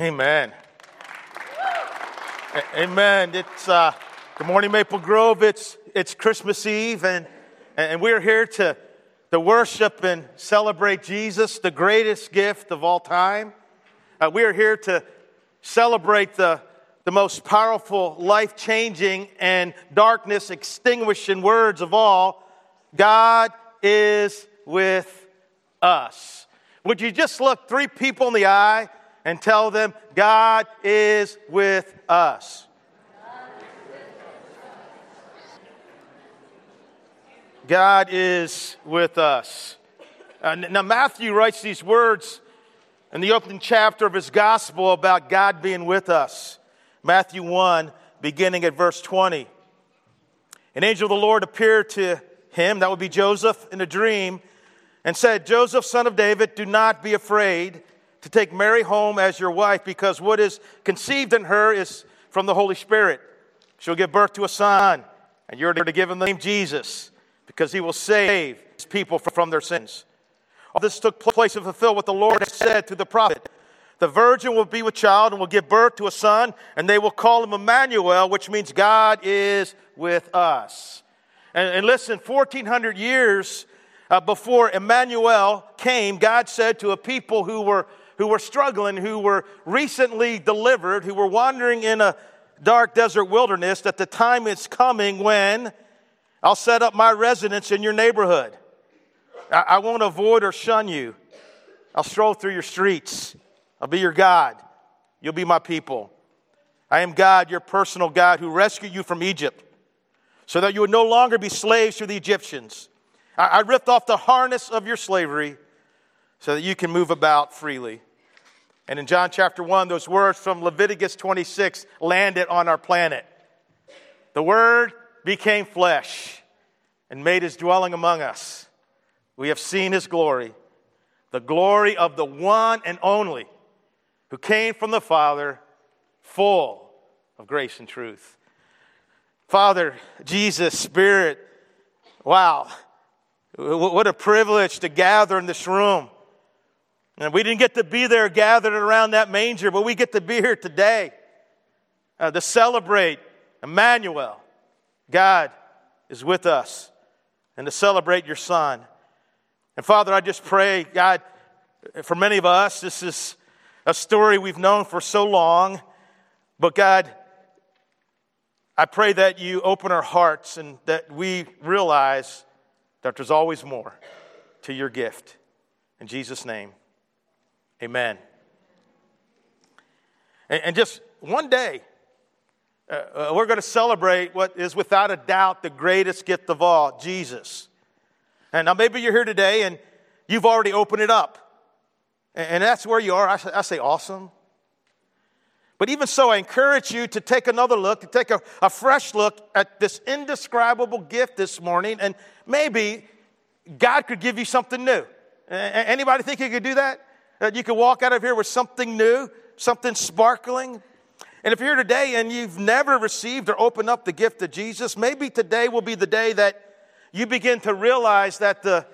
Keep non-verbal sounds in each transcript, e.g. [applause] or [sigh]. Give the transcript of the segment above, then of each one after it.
Amen. Amen. It's uh, good morning, Maple Grove. It's it's Christmas Eve, and and we're here to to worship and celebrate Jesus, the greatest gift of all time. Uh, we are here to celebrate the the most powerful, life changing, and darkness extinguishing words of all. God is with us. Would you just look three people in the eye and tell them, God is with us? God is with us. Uh, now, Matthew writes these words in the opening chapter of his gospel about God being with us. Matthew 1, beginning at verse 20. An angel of the Lord appeared to him, that would be Joseph, in a dream, and said, Joseph, son of David, do not be afraid to take Mary home as your wife, because what is conceived in her is from the Holy Spirit. She'll give birth to a son, and you're to give him the name Jesus, because he will save his people from their sins. All this took place to fulfill what the Lord had said to the prophet. The virgin will be with child and will give birth to a son, and they will call him Emmanuel, which means God is with us. And, and listen, 1400 years uh, before Emmanuel came, God said to a people who were, who were struggling, who were recently delivered, who were wandering in a dark desert wilderness, that the time is coming when I'll set up my residence in your neighborhood. I, I won't avoid or shun you. I'll stroll through your streets. I'll be your God. You'll be my people. I am God, your personal God, who rescued you from Egypt so that you would no longer be slaves to the Egyptians. I, I ripped off the harness of your slavery so that you can move about freely. And in John chapter 1, those words from Leviticus 26 landed on our planet. The Word became flesh and made his dwelling among us. We have seen his glory, the glory of the one and only who came from the Father, full of grace and truth. Father, Jesus, Spirit, wow, what a privilege to gather in this room. And we didn't get to be there gathered around that manger, but we get to be here today uh, to celebrate Emmanuel. God is with us and to celebrate your Son. And Father, I just pray, God, for many of us, this is a story we've known for so long, but God, I pray that you open our hearts and that we realize that there's always more to your gift. In Jesus' name, amen. And, and just one day, uh, uh, we're going to celebrate what is without a doubt the greatest gift of all Jesus. And now, maybe you're here today and you've already opened it up. And, that's where you are. I, I say, awesome. But even so, I encourage you to take another look, to take a, a fresh look at this indescribable gift this morning, and maybe God could give you something new. Anybody think He could do that? That you can walk out of here with something new, something sparkling? And if you're here today and you've never received or opened up the gift of Jesus, maybe today will be the day that you begin to realize that the,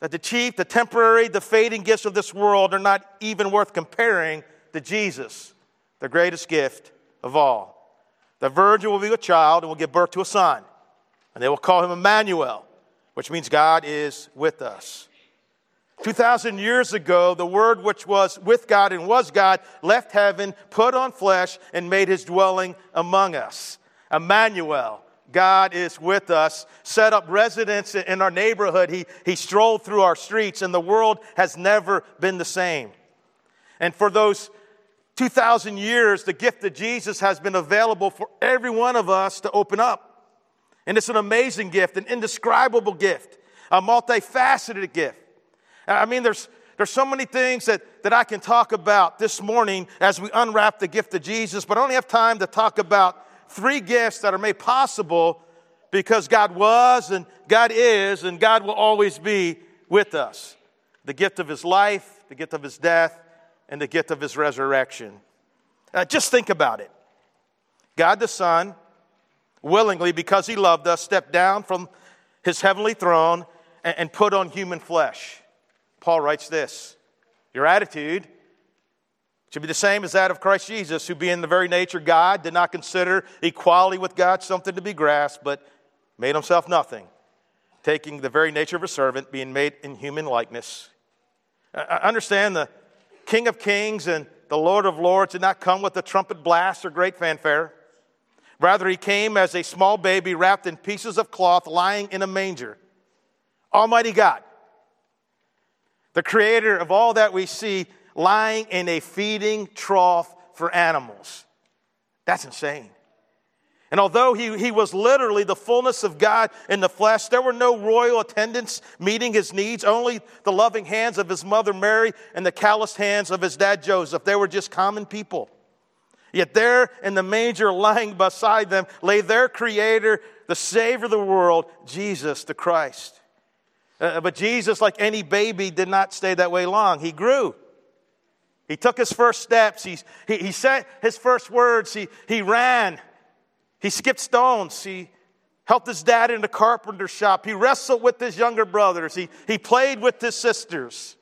that the cheap, the temporary, the fading gifts of this world are not even worth comparing to Jesus the greatest gift of all. The virgin will be a child and will give birth to a son, and they will call him Emmanuel, which means God is with us. 2,000 years ago, the Word, which was with God and was God, left heaven, put on flesh, and made his dwelling among us. Emmanuel, God is with us, set up residence in our neighborhood. He, he strolled through our streets, and the world has never been the same. And for those 2,000 years, the gift of Jesus has been available for every one of us to open up. And it's an amazing gift, an indescribable gift, a multifaceted gift. I mean, there's, there's so many things that, that I can talk about this morning as we unwrap the gift of Jesus, but I only have time to talk about three gifts that are made possible because God was and God is and God will always be with us the gift of His life, the gift of His death, and the gift of his resurrection. Uh, just think about it. God the Son, willingly, because he loved us, stepped down from his heavenly throne and, and put on human flesh. Paul writes this Your attitude should be the same as that of Christ Jesus, who, being the very nature God, did not consider equality with God something to be grasped, but made himself nothing, taking the very nature of a servant, being made in human likeness. I understand the King of Kings and the Lord of Lords did not come with a trumpet blast or great fanfare. Rather, he came as a small baby wrapped in pieces of cloth, lying in a manger. Almighty God, the creator of all that we see, lying in a feeding trough for animals. That's insane. And although he, he was literally the fullness of God in the flesh, there were no royal attendants meeting his needs, only the loving hands of his mother Mary and the calloused hands of his dad Joseph. They were just common people. Yet there in the manger, lying beside them, lay their creator, the Savior of the world, Jesus the Christ. Uh, but Jesus, like any baby, did not stay that way long. He grew. He took his first steps. He, he, he said his first words. He, he ran. He skipped stones. He helped his dad in the carpenter shop. He wrestled with his younger brothers. He, he played with his sisters.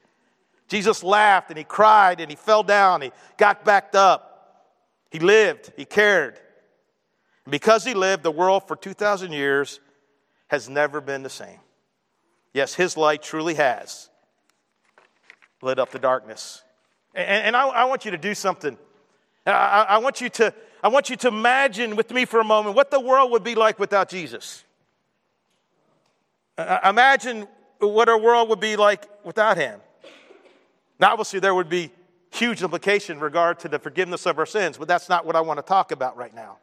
Jesus laughed and he cried and he fell down. He got backed up. He lived. He cared. And because he lived, the world for 2,000 years has never been the same. Yes, his light truly has lit up the darkness. And, and I, I, want you to do something. I, I, want you to I want you to imagine with me for a moment what the world would be like without Jesus. Imagine what our world would be like without him. Now, obviously, there would be huge implication in regard to the forgiveness of our sins, but that's not what I want to talk about right now.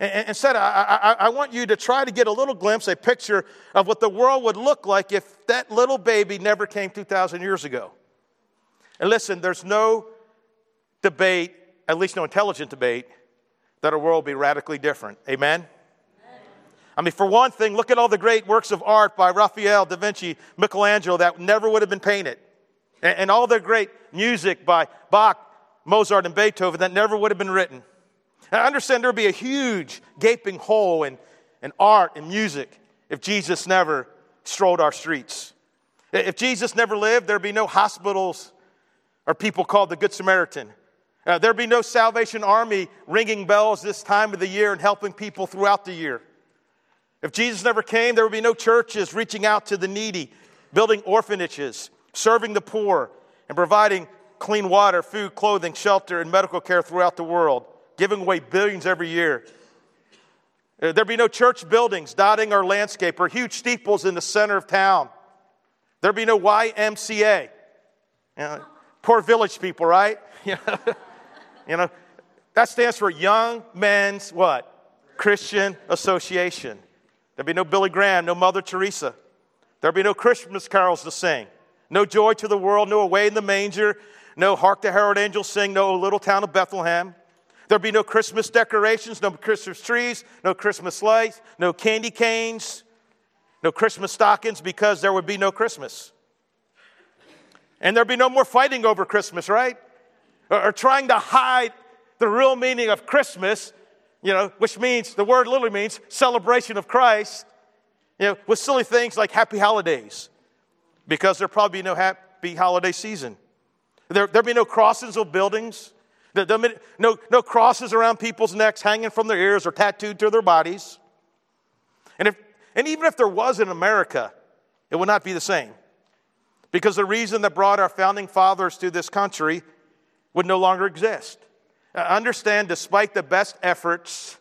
Instead, I, I, I, want you to try to get a little glimpse, a picture of what the world would look like if that little baby never came 2,000 years ago. And listen, there's no debate at least no intelligent debate, that our world will be radically different. Amen? I mean, for one thing, look at all the great works of art by Raphael, Da Vinci, Michelangelo that never would have been painted. And, and all the great music by Bach, Mozart, and Beethoven that never would have been written. I understand there would be a huge gaping hole in, in art and music if Jesus never strolled our streets. If Jesus never lived, there'd be no hospitals or people called the Good Samaritan. Uh, there'd be no Salvation Army ringing bells this time of the year and helping people throughout the year. If Jesus never came, there would be no churches reaching out to the needy, building orphanages, serving the poor, and providing clean water, food, clothing, shelter, and medical care throughout the world, giving away billions every year. Uh, there'd be no church buildings dotting our landscape or huge steeples in the center of town. There'd be no YMCA. You know, poor village people, right? [laughs] You know, that stands for Young Men's what? Christian Association. There'll be no Billy Graham, no Mother Teresa. There'll be no Christmas carols to sing. No joy to the world, no away in the manger, no hark the herald angels sing, no little town of Bethlehem. There'll be no Christmas decorations, no Christmas trees, no Christmas lights, no candy canes, no Christmas stockings because there would be no Christmas. And there'd be no more fighting over Christmas, right? or trying to hide the real meaning of Christmas, you know, which means the word literally means celebration of Christ, you know, with silly things like happy holidays, because there'll probably be no happy holiday season. There, there'll be no crosses of buildings, there'll no, no crosses around people's necks hanging from their ears or tattooed to their bodies. And, if, and even if there was in America, it would not be the same. Because the reason that brought our founding fathers to this country would no longer exist. Uh, understand, despite the best efforts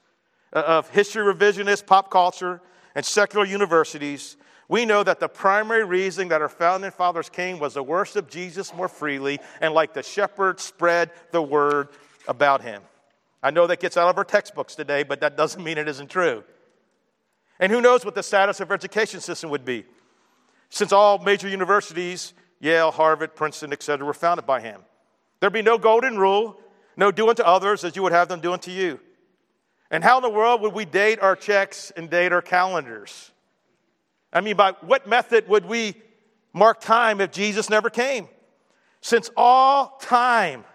uh, of history revisionists, pop culture, and secular universities, we know that the primary reason that our founding fathers came was to worship Jesus more freely and, like the shepherd, spread the word about him. I know that gets out of our textbooks today, but that doesn't mean it isn't true. And who knows what the status of our education system would be? Since all major universities, Yale, Harvard, Princeton, etc., were founded by him. There'd be no golden rule, no do unto others as you would have them do unto you. And how in the world would we date our checks and date our calendars? I mean, by what method would we mark time if Jesus never came? Since all time,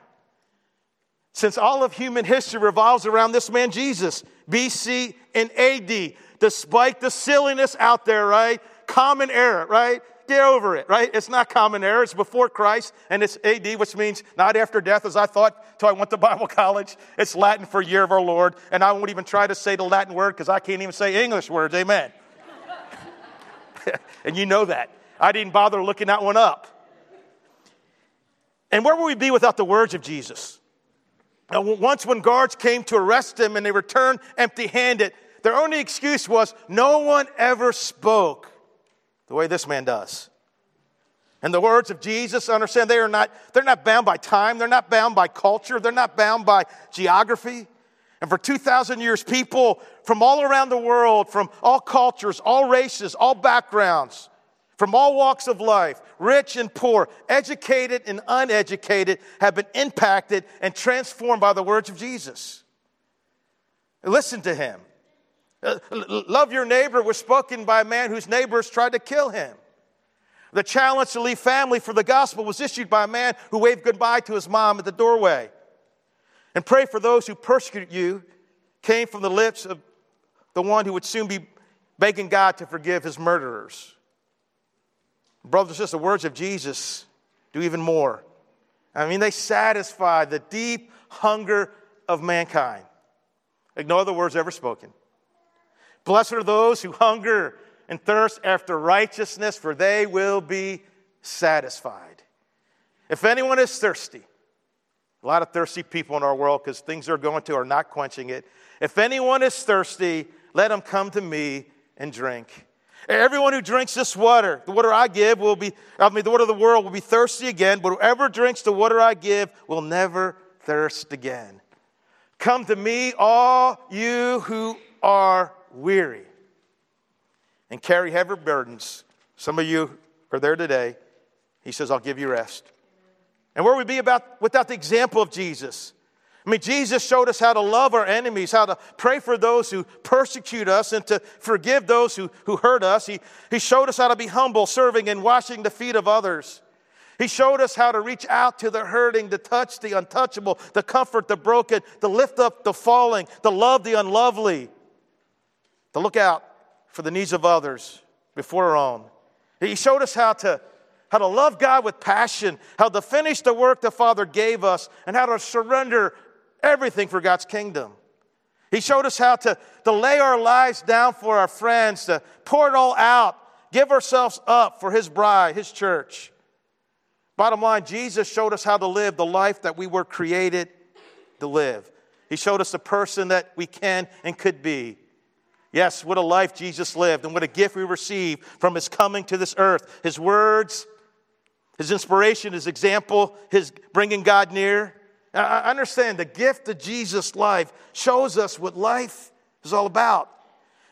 since all of human history revolves around this man Jesus, BC and AD, despite the silliness out there, right? Common error, right? get over it, right? It's not common error. It's before Christ, and it's AD, which means not after death, as I thought till I went to Bible [laughs] college. It's Latin for year of our Lord, and I won't even try to say the Latin word because I can't even say English words. Amen. [laughs] and you know that. I didn't bother looking that one up. And where would we be without the words of Jesus? Now, once, when guards came to arrest him and they returned empty handed, their only excuse was no one ever spoke the way this man does. And the words of Jesus, understand they are not, they're not bound by time, they're not bound by culture, they're not bound by geography. And for 2,000 years, people from all around the world, from all cultures, all races, all backgrounds, from all walks of life, rich and poor, educated and uneducated, have been impacted and transformed by the words of Jesus. Listen to him. Uh, love your neighbor was spoken by a man whose neighbors tried to kill him. The challenge to leave family for the gospel was issued by a man who waved goodbye to his mom at the doorway. And pray for those who persecute you came from the lips of the one who would soon be begging God to forgive his murderers. Brothers and sisters, the words of Jesus do even more. I mean, they satisfy the deep hunger of mankind. Ignore the words ever spoken. Blessed are those who hunger and thirst after righteousness, for they will be satisfied. If anyone is thirsty, a lot of thirsty people in our world because things they're going to are not quenching it. If anyone is thirsty, let him come to me and drink. Everyone who drinks this water, the water I give, will be, I mean, the water of the world will be thirsty again, but whoever drinks the water I give will never thirst again. Come to me, all you who are weary and carry heavy burdens. Some of you are there today. He says, I'll give you rest. And where would we be about without the example of Jesus? I mean, Jesus showed us how to love our enemies, how to pray for those who persecute us, and to forgive those who, who hurt us. He, he showed us how to be humble, serving and washing the feet of others. He showed us how to reach out to the hurting, to touch the untouchable, to comfort the broken, to lift up the falling, to love the unlovely to look out for the needs of others before our own. He showed us how to, how to love God with passion, how to finish the work the Father gave us, and how to surrender everything for God's kingdom. He showed us how to, to lay our lives down for our friends, to pour it all out, give ourselves up for His bride, His church. Bottom line, Jesus showed us how to live the life that we were created to live. He showed us the person that we can and could be. Yes, what a life Jesus lived and what a gift we received from his coming to this earth. His words, his inspiration, his example, his bringing God near. I understand the gift of Jesus' life shows us what life is all about.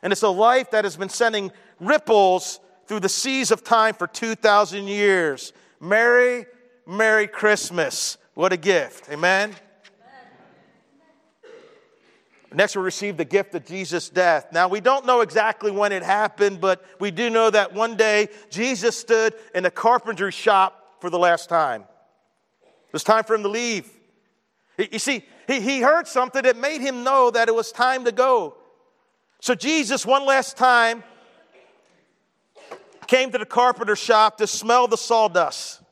And it's a life that has been sending ripples through the seas of time for 2,000 years. Merry, Merry Christmas. What a gift. Amen. Next, we receive the gift of Jesus' death. Now, we don't know exactly when it happened, but we do know that one day Jesus stood in a carpenter's shop for the last time. It was time for him to leave. You see, he, he heard something that made him know that it was time to go. So, Jesus, one last time, came to the carpenter shop to smell the sawdust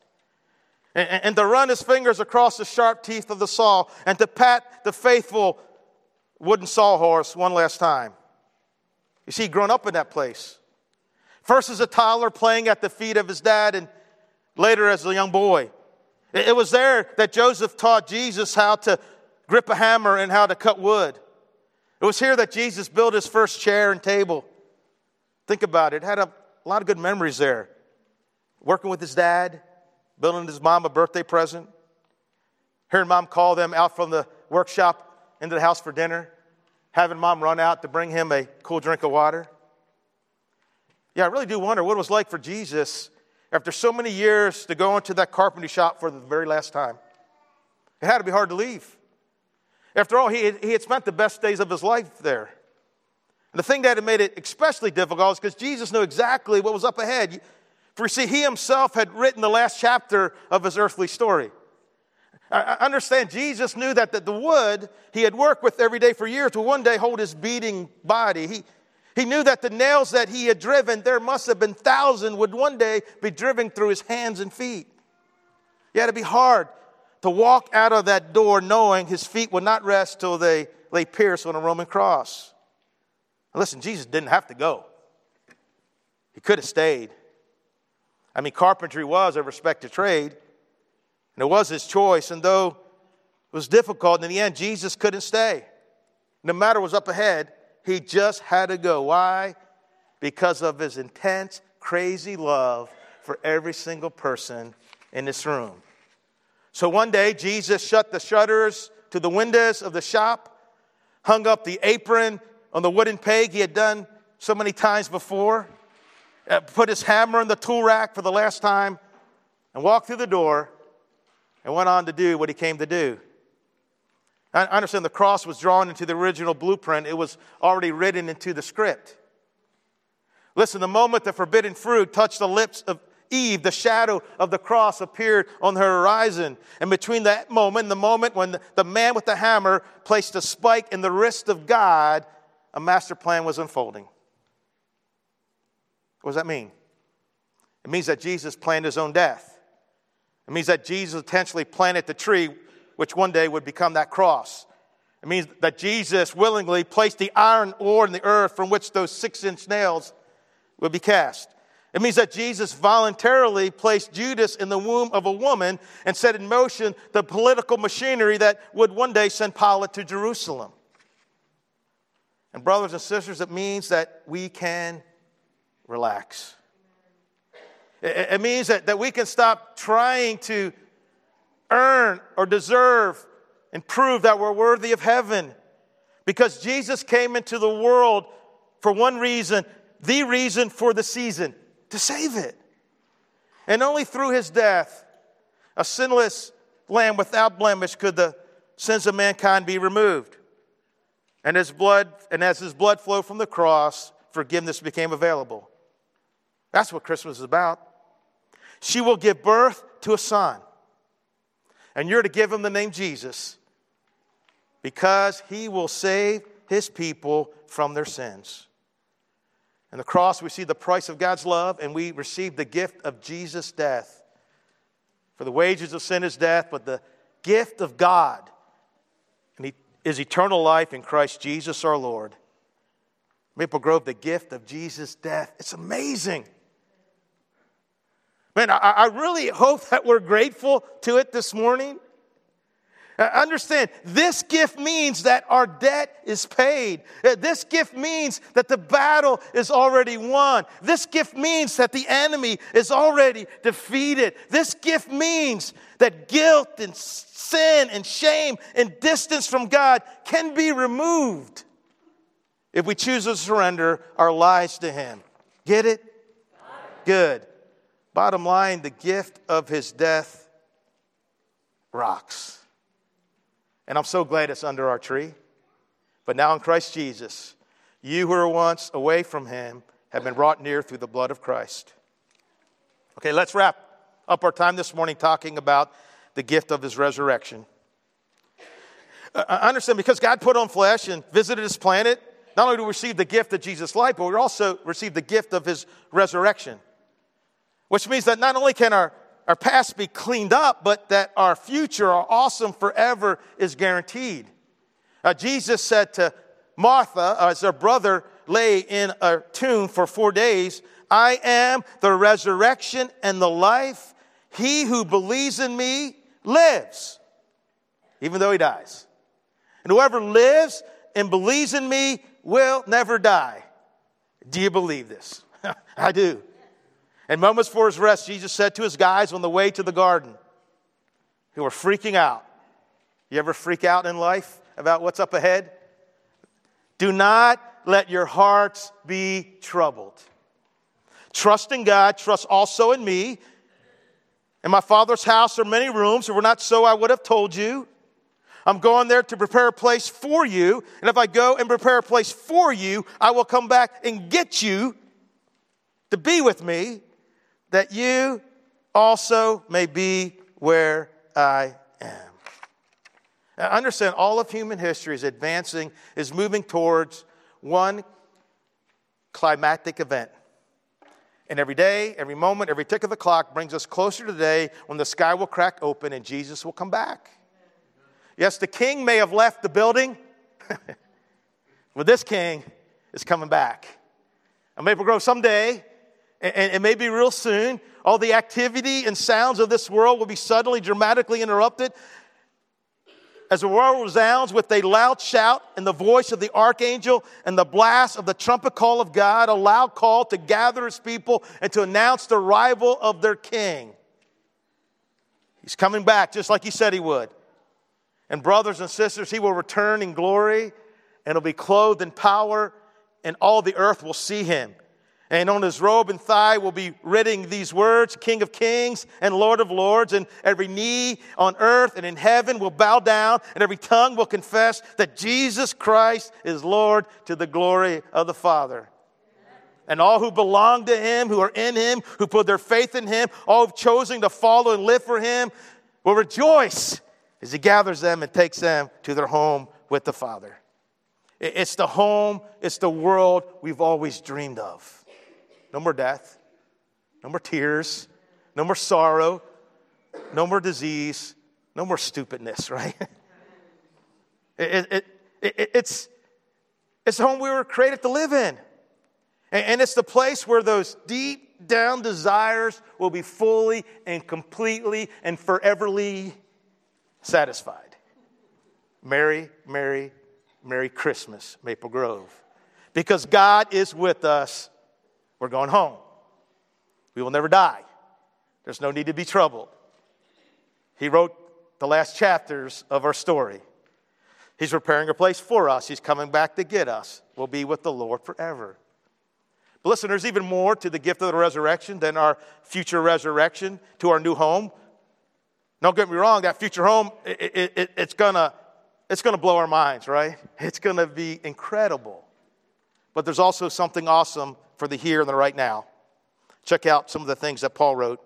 and to run his fingers across the sharp teeth of the saw and to pat the faithful wooden sawhorse one last time. You see, grown up in that place. First as a toddler playing at the feet of his dad, and later as a young boy. It was there that Joseph taught Jesus how to grip a hammer and how to cut wood. It was here that Jesus built his first chair and table. Think about it, it had a lot of good memories there. Working with his dad, building his mom a birthday present, hearing mom call them out from the workshop into the house for dinner, having mom run out to bring him a cool drink of water. Yeah, I really do wonder what it was like for Jesus after so many years to go into that carpentry shop for the very last time. It had to be hard to leave. After all, he had, he had spent the best days of his life there. And the thing that had made it especially difficult is because Jesus knew exactly what was up ahead. For you see, he himself had written the last chapter of his earthly story. I understand Jesus knew that the wood he had worked with every day for years would one day hold his beating body. He, He knew that the nails that he had driven, there must have been thousands, would one day be driven through his hands and feet. It had to be hard to walk out of that door knowing his feet would not rest till they lay pierced on a Roman cross. listen, Jesus didn't have to go, he could have stayed. I mean, carpentry was a respected trade, and it was his choice. And though it was difficult, in the end, Jesus couldn't stay. No matter what was up ahead, he just had to go. Why? Because of his intense, crazy love for every single person in this room. So one day, Jesus shut the shutters to the windows of the shop, hung up the apron on the wooden peg he had done so many times before, uh, put his hammer in the tool rack for the last time, and walked through the door and went on to do what he came to do. I understand the cross was drawn into the original blueprint, it was already written into the script. Listen, the moment the forbidden fruit touched the lips of Eve, the shadow of the cross appeared on the horizon. And between that moment and the moment when the man with the hammer placed a spike in the wrist of God, a master plan was unfolding. What does that mean? It means that Jesus planned his own death. It means that Jesus intentionally planted the tree, which one day would become that cross. It means that Jesus willingly placed the iron ore in the earth from which those six inch nails would be cast. It means that Jesus voluntarily placed Judas in the womb of a woman and set in motion the political machinery that would one day send Pilate to Jerusalem. And, brothers and sisters, it means that we can relax. It, means that, that we can stop trying to earn or deserve and prove that we're worthy of heaven. Because Jesus came into the world for one reason, the reason for the season to save it. And only through his death, a sinless lamb without blemish, could the sins of mankind be removed. And his blood, and as his blood flowed from the cross, forgiveness became available. That's what Christmas is about. She will give birth to a son. And you're to give him the name Jesus because he will save his people from their sins. In the cross, we see the price of God's love, and we receive the gift of Jesus' death. For the wages of sin is death, but the gift of God is eternal life in Christ Jesus our Lord. Maple Grove, the gift of Jesus' death. It's amazing. Man, I, I really hope that we're grateful to it this morning. Uh, understand, this gift means that our debt is paid. Uh, this gift means that the battle is already won. This gift means that the enemy is already defeated. This gift means that guilt and sin and shame and distance from God can be removed if we choose to surrender our lives to Him. Get it? Good. Bottom line, the gift of His death rocks. And I'm so glad it's under our tree. But now in Christ Jesus, you who were once away from him have been brought near through the blood of Christ. Okay, let's wrap up our time this morning talking about the gift of his resurrection. Uh, I understand because God put on flesh and visited his planet, not only do we receive the gift of Jesus' life, but we also receive the gift of his resurrection. Which means that not only can our our past be cleaned up, but that our future, our awesome forever, is guaranteed. Uh, Jesus said to Martha, as her brother lay in a tomb for four days, I am the resurrection and the life. He who believes in me lives, even though he dies. And whoever lives and believes in me will never die. Do you believe this? [laughs] I do. And moments before his rest, Jesus said to his guys on the way to the garden, who were freaking out. You ever freak out in life about what's up ahead? Do not let your hearts be troubled. Trust in God, trust also in me. In my Father's house are many rooms. If it were not so, I would have told you. I'm going there to prepare a place for you. And if I go and prepare a place for you, I will come back and get you to be with me that you also may be where I am. Now, understand all of human history is advancing, is moving towards one climactic event. And every day, every moment, every tick of the clock brings us closer to the day when the sky will crack open and Jesus will come back. Yes, the king may have left the building, [laughs] but this king is coming back. And Maple Grove someday, and it may be real soon, all the activity and sounds of this world will be suddenly dramatically interrupted as the world resounds with a loud shout and the voice of the archangel and the blast of the trumpet call of God, a loud call to gather his people and to announce the arrival of their king. He's coming back just like he said he would. And, brothers and sisters, he will return in glory and will be clothed in power, and all the earth will see him. And on his robe and thigh will be written these words King of Kings and Lord of Lords. And every knee on earth and in heaven will bow down, and every tongue will confess that Jesus Christ is Lord to the glory of the Father. And all who belong to him, who are in him, who put their faith in him, all who've chosen to follow and live for him, will rejoice as he gathers them and takes them to their home with the Father. It's the home, it's the world we've always dreamed of. No more death. No more tears. No more sorrow. No more disease. No more stupidness, [laughs] right? it, it, it, it's, it's the home we were created to live in. And, and it's the place where those deep down desires will be fully and completely and foreverly satisfied. Merry, Merry, Merry Christmas, Maple Grove. Because God is with us we're going home. We will never die. There's no need to be troubled. He wrote the last chapters of our story. He's preparing a place for us. He's coming back to get us. We'll be with the Lord forever. But listen, there's even more to the gift of the resurrection than our future resurrection to our new home. Don't get me wrong, that future home, it, it, it's gonna, it's gonna blow our minds, right? It's gonna be incredible. But there's also something awesome for the here and the right now. Check out some of the things that Paul wrote.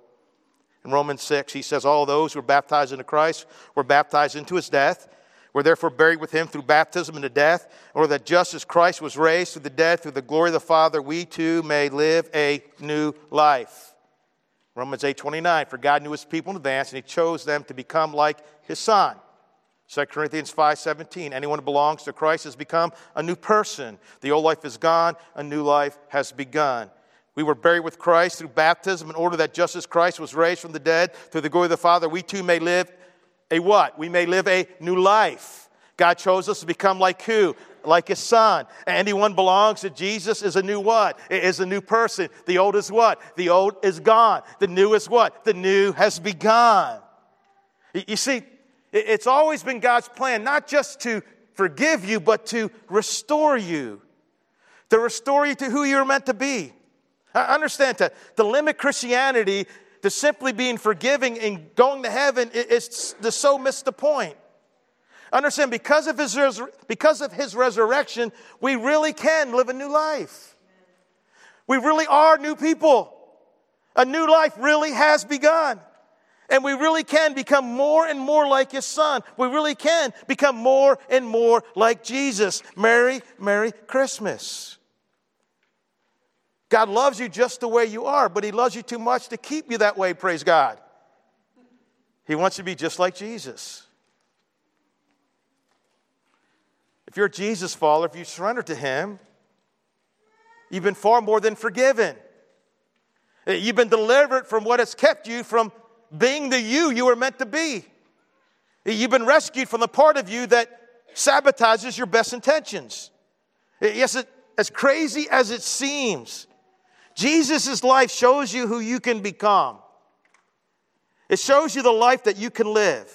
In Romans 6, he says, All those who were baptized into Christ were baptized into his death, were therefore buried with him through baptism into death, or that just as Christ was raised through the dead through the glory of the Father, we too may live a new life. Romans 8 29, for God knew his people in advance, and he chose them to become like his son. 2 Corinthians 5:17 anyone who belongs to Christ has become a new person. The old life is gone, a new life has begun. We were buried with Christ through baptism in order that just as Christ was raised from the dead through the glory of the Father, we too may live a what? We may live a new life. God chose us to become like who? Like his son. Anyone belongs to Jesus is a new what? It is a new person. The old is what? The old is gone. The new is what? The new has begun. You see, it's always been God's plan, not just to forgive you, but to restore you, to restore you to who you're meant to be. I understand to, to limit Christianity to simply being forgiving and going to heaven is to so miss the point. Understand, because of, his, because of his resurrection, we really can live a new life. We really are new people. A new life really has begun. And we really can become more and more like his son. We really can become more and more like Jesus. Merry, Merry Christmas. God loves you just the way you are, but he loves you too much to keep you that way, praise God. He wants you to be just like Jesus. If you're a Jesus follower, if you surrender to him, you've been far more than forgiven. You've been delivered from what has kept you from being the you you were meant to be. You've been rescued from the part of you that sabotages your best intentions. Yes, it, as crazy as it seems, Jesus' life shows you who you can become. It shows you the life that you can live.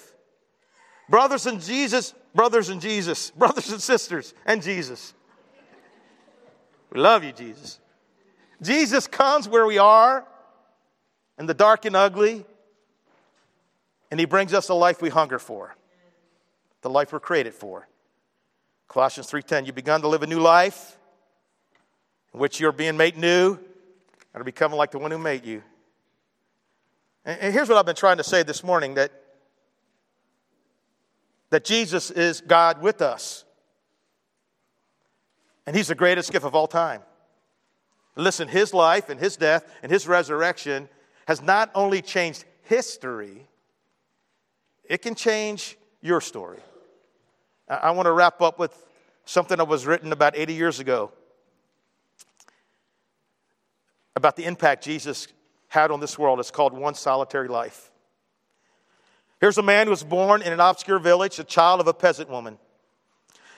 Brothers and Jesus, brothers and Jesus, [laughs] brothers and sisters and Jesus. We love you, Jesus. Jesus comes where we are in the dark and ugly, and he brings us the life we hunger for, the life we're created for. Colossians 3:10, you've begun to live a new life in which you're being made new and are becoming like the one who made you. And here's what I've been trying to say this morning that, that Jesus is God with us. And he's the greatest gift of all time. Listen, his life and his death and his resurrection has not only changed history, it can change your story. I want to wrap up with something that was written about 80 years ago about the impact Jesus had on this world. It's called One Solitary Life. Here's a man who was born in an obscure village, a child of a peasant woman.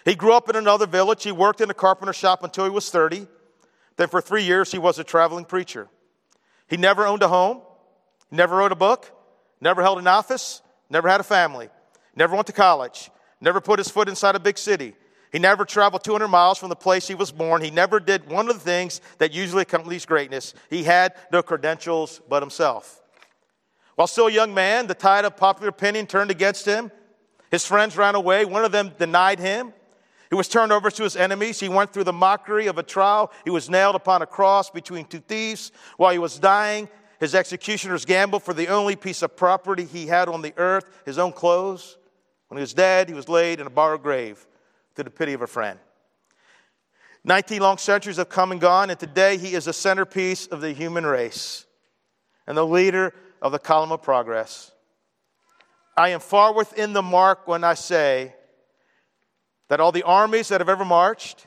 He grew up in another village. He worked in a carpenter shop until he was 30. Then, for three years, he was a traveling preacher. He never owned a home, never wrote a book, never held an office, never had a family, never went to college, never put his foot inside a big city. He never traveled 200 miles from the place he was born. He never did one of the things that usually accompanies greatness. He had no credentials but himself. While still a young man, the tide of popular opinion turned against him. His friends ran away. One of them denied him. He was turned over to his enemies. He went through the mockery of a trial. He was nailed upon a cross between two thieves. While he was dying, his executioners gambled for the only piece of property he had on the earth his own clothes. When he was dead, he was laid in a borrowed grave to the pity of a friend. 19 long centuries have come and gone, and today he is the centerpiece of the human race and the leader of the column of progress. I am far within the mark when I say that all the armies that have ever marched,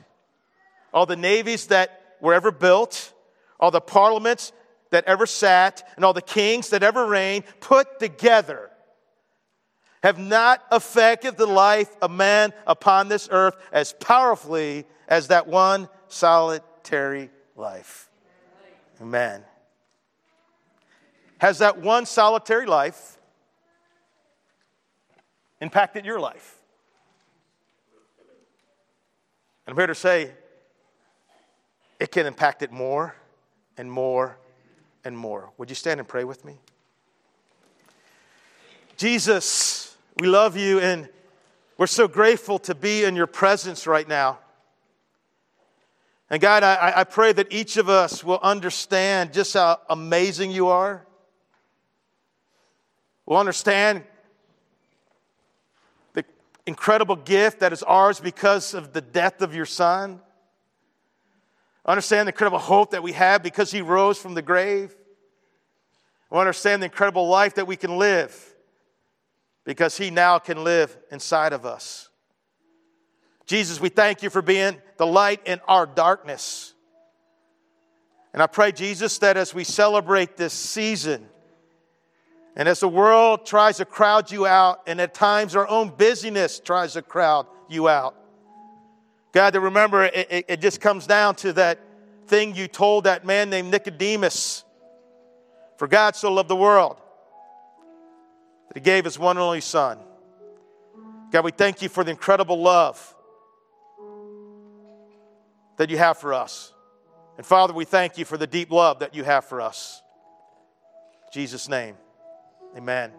all the navies that were ever built, all the parliaments that ever sat, and all the kings that ever reigned put together have not affected the life of man upon this earth as powerfully as that one solitary life. Amen. Has that one solitary life impacted your life? And I'm here to say it can impact it more and more and more. Would you stand and pray with me? Jesus, we love you and we're so grateful to be in your presence right now. And God, I, I pray that each of us will understand just how amazing you are. We'll understand the incredible gift that is ours because of the death of your son. Understand the incredible hope that we have because he rose from the grave. We understand the incredible life that we can live because he now can live inside of us. Jesus, we thank you for being the light in our darkness. And I pray, Jesus, that as we celebrate this season, and as the world tries to crowd you out, and at times our own busyness tries to crowd you out, God, to remember it, it, it just comes down to that thing you told that man named Nicodemus. For God so loved the world that he gave his one and only Son. God, we thank you for the incredible love that you have for us. And Father, we thank you for the deep love that you have for us. In Jesus' name. Amen.